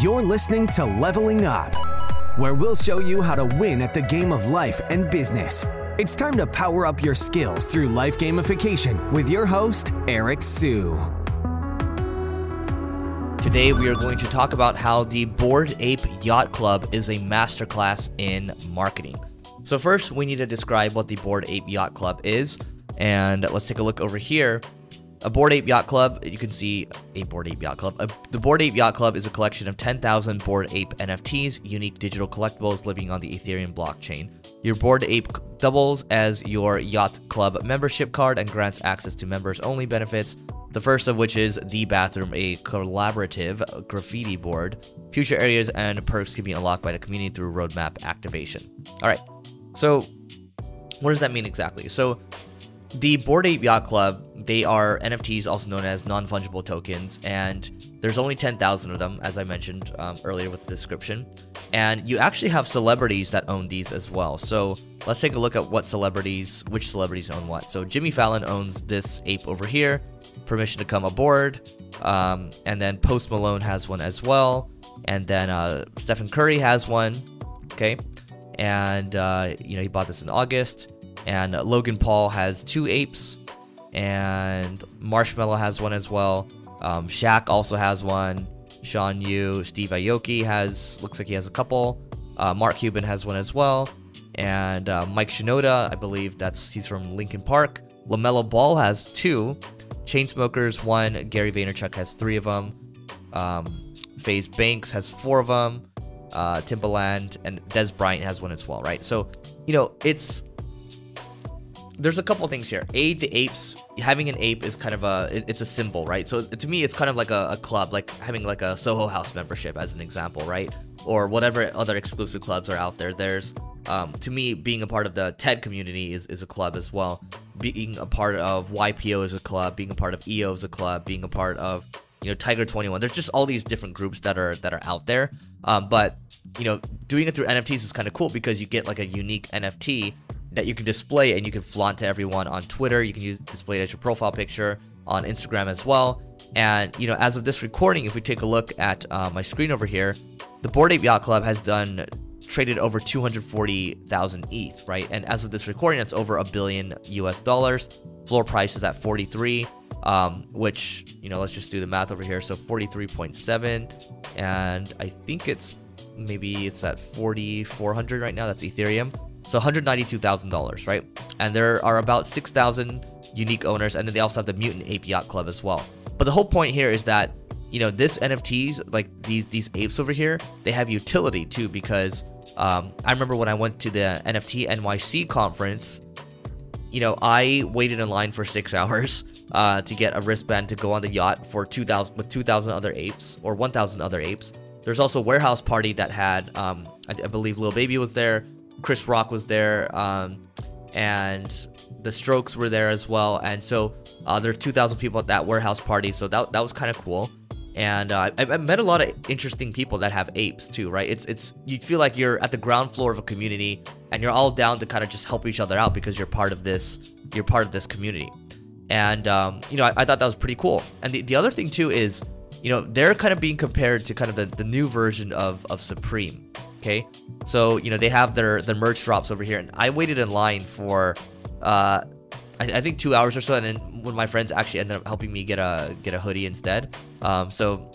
You're listening to Leveling Up, where we'll show you how to win at the game of life and business. It's time to power up your skills through life gamification with your host, Eric Siu. Today, we are going to talk about how the Bored Ape Yacht Club is a masterclass in marketing. So, first, we need to describe what the Bored Ape Yacht Club is. And let's take a look over here a Bored Ape Yacht Club, you can see a Bored Ape Yacht Club. A, the Bored Ape Yacht Club is a collection of 10,000 Bored Ape NFTs, unique digital collectibles living on the Ethereum blockchain. Your Bored Ape doubles as your Yacht Club membership card and grants access to members only benefits. The first of which is The Bathroom, a collaborative graffiti board. Future areas and perks can be unlocked by the community through roadmap activation. All right, so what does that mean exactly? So, the Bored Ape Yacht Club they are NFTs, also known as non fungible tokens, and there's only 10,000 of them, as I mentioned um, earlier with the description. And you actually have celebrities that own these as well. So let's take a look at what celebrities, which celebrities own what. So Jimmy Fallon owns this ape over here, permission to come aboard. Um, and then Post Malone has one as well. And then uh, Stephen Curry has one. Okay. And, uh, you know, he bought this in August. And Logan Paul has two apes and Marshmello has one as well. Um, Shaq also has one. Sean Yu, Steve Aoki has looks like he has a couple. Uh, Mark Cuban has one as well, and uh, Mike Shinoda, I believe that's he's from Linkin Park. LaMelo Ball has two. Chainsmokers one. Gary Vaynerchuk has three of them. Um, FaZe Banks has four of them. Uh, Timbaland and Dez Bryant has one as well, right? So, you know, it's there's a couple things here. A, the apes, having an ape is kind of a, it's a symbol, right? So to me, it's kind of like a, a, club, like having like a Soho House membership as an example, right? Or whatever other exclusive clubs are out there. There's, um, to me, being a part of the TED community is, is a club as well. Being a part of YPO is a club. Being a part of EO is a club. Being a part of, you know, Tiger 21. There's just all these different groups that are that are out there. Um, but you know, doing it through NFTs is kind of cool because you get like a unique NFT that you can display and you can flaunt to everyone on Twitter. You can use display it as your profile picture on Instagram as well. And you know, as of this recording, if we take a look at uh, my screen over here, the Bored Ape Yacht Club has done traded over 240,000 ETH, right? And as of this recording, it's over a billion US dollars. Floor price is at 43, um, which you know, let's just do the math over here. So 43.7, and I think it's maybe it's at 4,400 right now. That's Ethereum. So $192,000, right? And there are about 6,000 unique owners, and then they also have the Mutant Ape Yacht Club as well. But the whole point here is that you know this NFTs like these these apes over here, they have utility too because um, I remember when I went to the NFT NYC conference, you know I waited in line for six hours uh, to get a wristband to go on the yacht for 2,000 with 2,000 other apes or 1,000 other apes. There's also warehouse party that had um, I, I believe Lil Baby was there. Chris Rock was there, um, and the Strokes were there as well. And so uh, there are 2,000 people at that warehouse party. So that, that was kind of cool. And uh, I, I, met a lot of interesting people that have apes too, right? It's it's you feel like you're at the ground floor of a community, and you're all down to kind of just help each other out because you're part of this you're part of this community. And um, you know, I, I, thought that was pretty cool. And the, the other thing too is, you know, they're kind of being compared to kind of the, the new version of of Supreme. Okay, so you know they have their their merch drops over here, and I waited in line for, uh, I, I think two hours or so, and then one of my friends actually ended up helping me get a get a hoodie instead. Um, so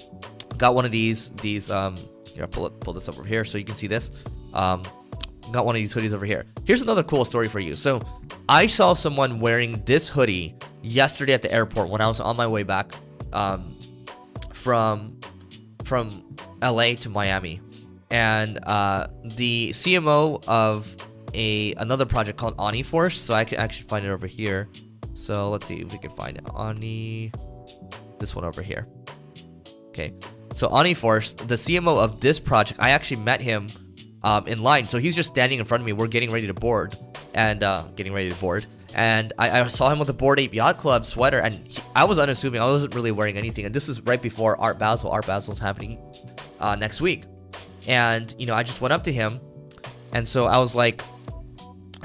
got one of these these um, here pull pull this over here so you can see this. Um, got one of these hoodies over here. Here's another cool story for you. So I saw someone wearing this hoodie yesterday at the airport when I was on my way back um, from from LA to Miami and uh, the CMO of a another project called Oni Force. So I can actually find it over here. So let's see if we can find it. Oni, this one over here. Okay, so Oni Force, the CMO of this project, I actually met him um, in line. So he's just standing in front of me. We're getting ready to board and uh, getting ready to board. And I, I, saw him with a Bored Ape Yacht Club sweater, and he, I was unassuming. I wasn't really wearing anything. And this is right before Art Basel. Art Basel is happening uh, next week. And, you know, I just went up to him. And so I was like,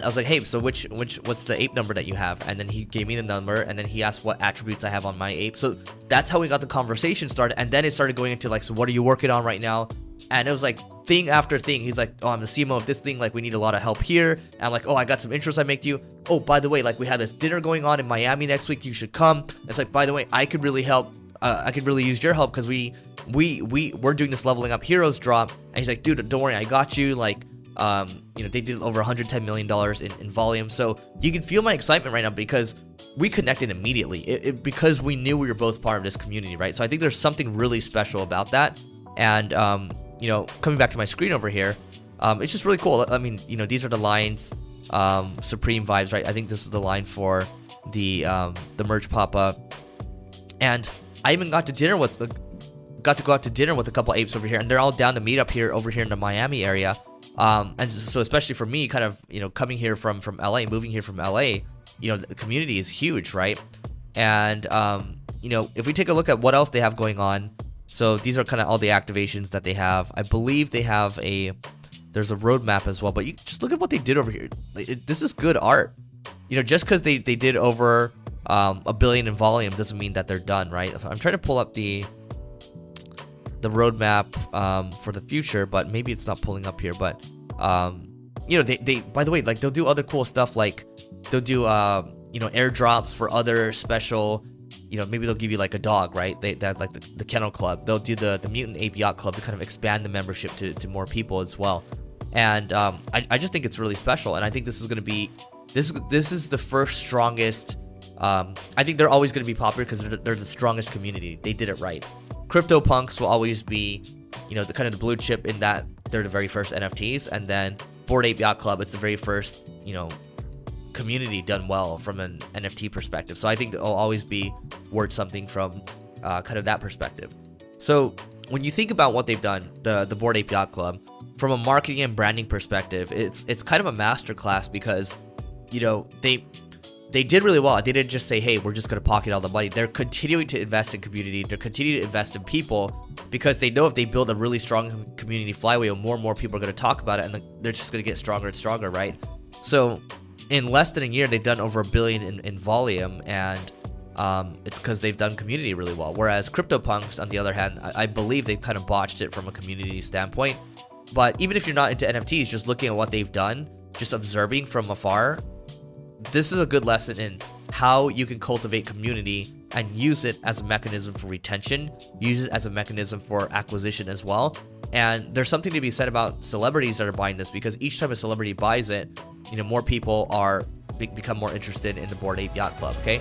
I was like, hey, so which which what's the ape number that you have? And then he gave me the number, and then he asked what attributes I have on my ape. So that's how we got the conversation started, and then it started going into like, so what are you working on right now? And it was like thing after thing. He's like, oh, I'm the CMO of this thing. Like, we need a lot of help here. And I'm like, oh, I got some intros I make to you. Oh, by the way, like we had this dinner going on in Miami next week. You should come. It's like, by the way, I could really help. Uh, I could really use your help because we we we we're doing this leveling up heroes drop. And he's like, dude, don't worry, I got you. Like um, you know, they did over 110 million dollars in, in volume. So you can feel my excitement right now because we connected immediately it, it, because we knew we were both part of this community, right? So I think there's something really special about that. And um, you know, coming back to my screen over here, um, it's just really cool. I mean, you know, these are the lines, um, Supreme vibes, right? I think this is the line for the um, the merge pop up, and I even got to dinner with. Got to go out to dinner with a couple apes over here, and they're all down to meet up here over here in the Miami area. Um, and so especially for me, kind of you know coming here from from LA, moving here from LA, you know the community is huge, right? And um, you know if we take a look at what else they have going on, so these are kind of all the activations that they have. I believe they have a there's a roadmap as well, but you just look at what they did over here. It, this is good art. You know, just because they they did over um, a billion in volume doesn't mean that they're done, right? So I'm trying to pull up the the roadmap um, for the future, but maybe it's not pulling up here. But um, you know, they, they by the way, like they'll do other cool stuff, like they'll do uh, you know airdrops for other special. You know, maybe they'll give you like a dog, right? They that like the, the kennel club. They'll do the the mutant ape yacht club to kind of expand the membership to, to more people as well. And um, I, I just think it's really special, and I think this is to be this this is the first strongest. Um, I think they're always going to be popular because they're, they're the strongest community. They did it right. CryptoPunks will always be, you know, the kind of the blue chip in that they're the very first NFTs, and then Bored Ape Yacht Club, it's the very first, you know, community done well from an NFT perspective. So I think it'll always be worth something from uh, kind of that perspective. So when you think about what they've done, the the Bored Ape Yacht Club, from a marketing and branding perspective, it's it's kind of a masterclass because, you know, they they did really well. They didn't just say, hey, we're just going to pocket all the money. They're continuing to invest in community. They're continuing to invest in people because they know if they build a really strong community flywheel, more and more people are going to talk about it and they're just going to get stronger and stronger, right? So in less than a year, they've done over a billion in, in volume and um, it's because they've done community really well. Whereas CryptoPunks, on the other hand, I, I believe they've kind of botched it from a community standpoint. But even if you're not into NFTs, just looking at what they've done, just observing from afar, this is a good lesson in how you can cultivate community and use it as a mechanism for retention, use it as a mechanism for acquisition as well. And there's something to be said about celebrities that are buying this because each time a celebrity buys it, you know, more people are become more interested in the Bored Ape Yacht Club. Okay.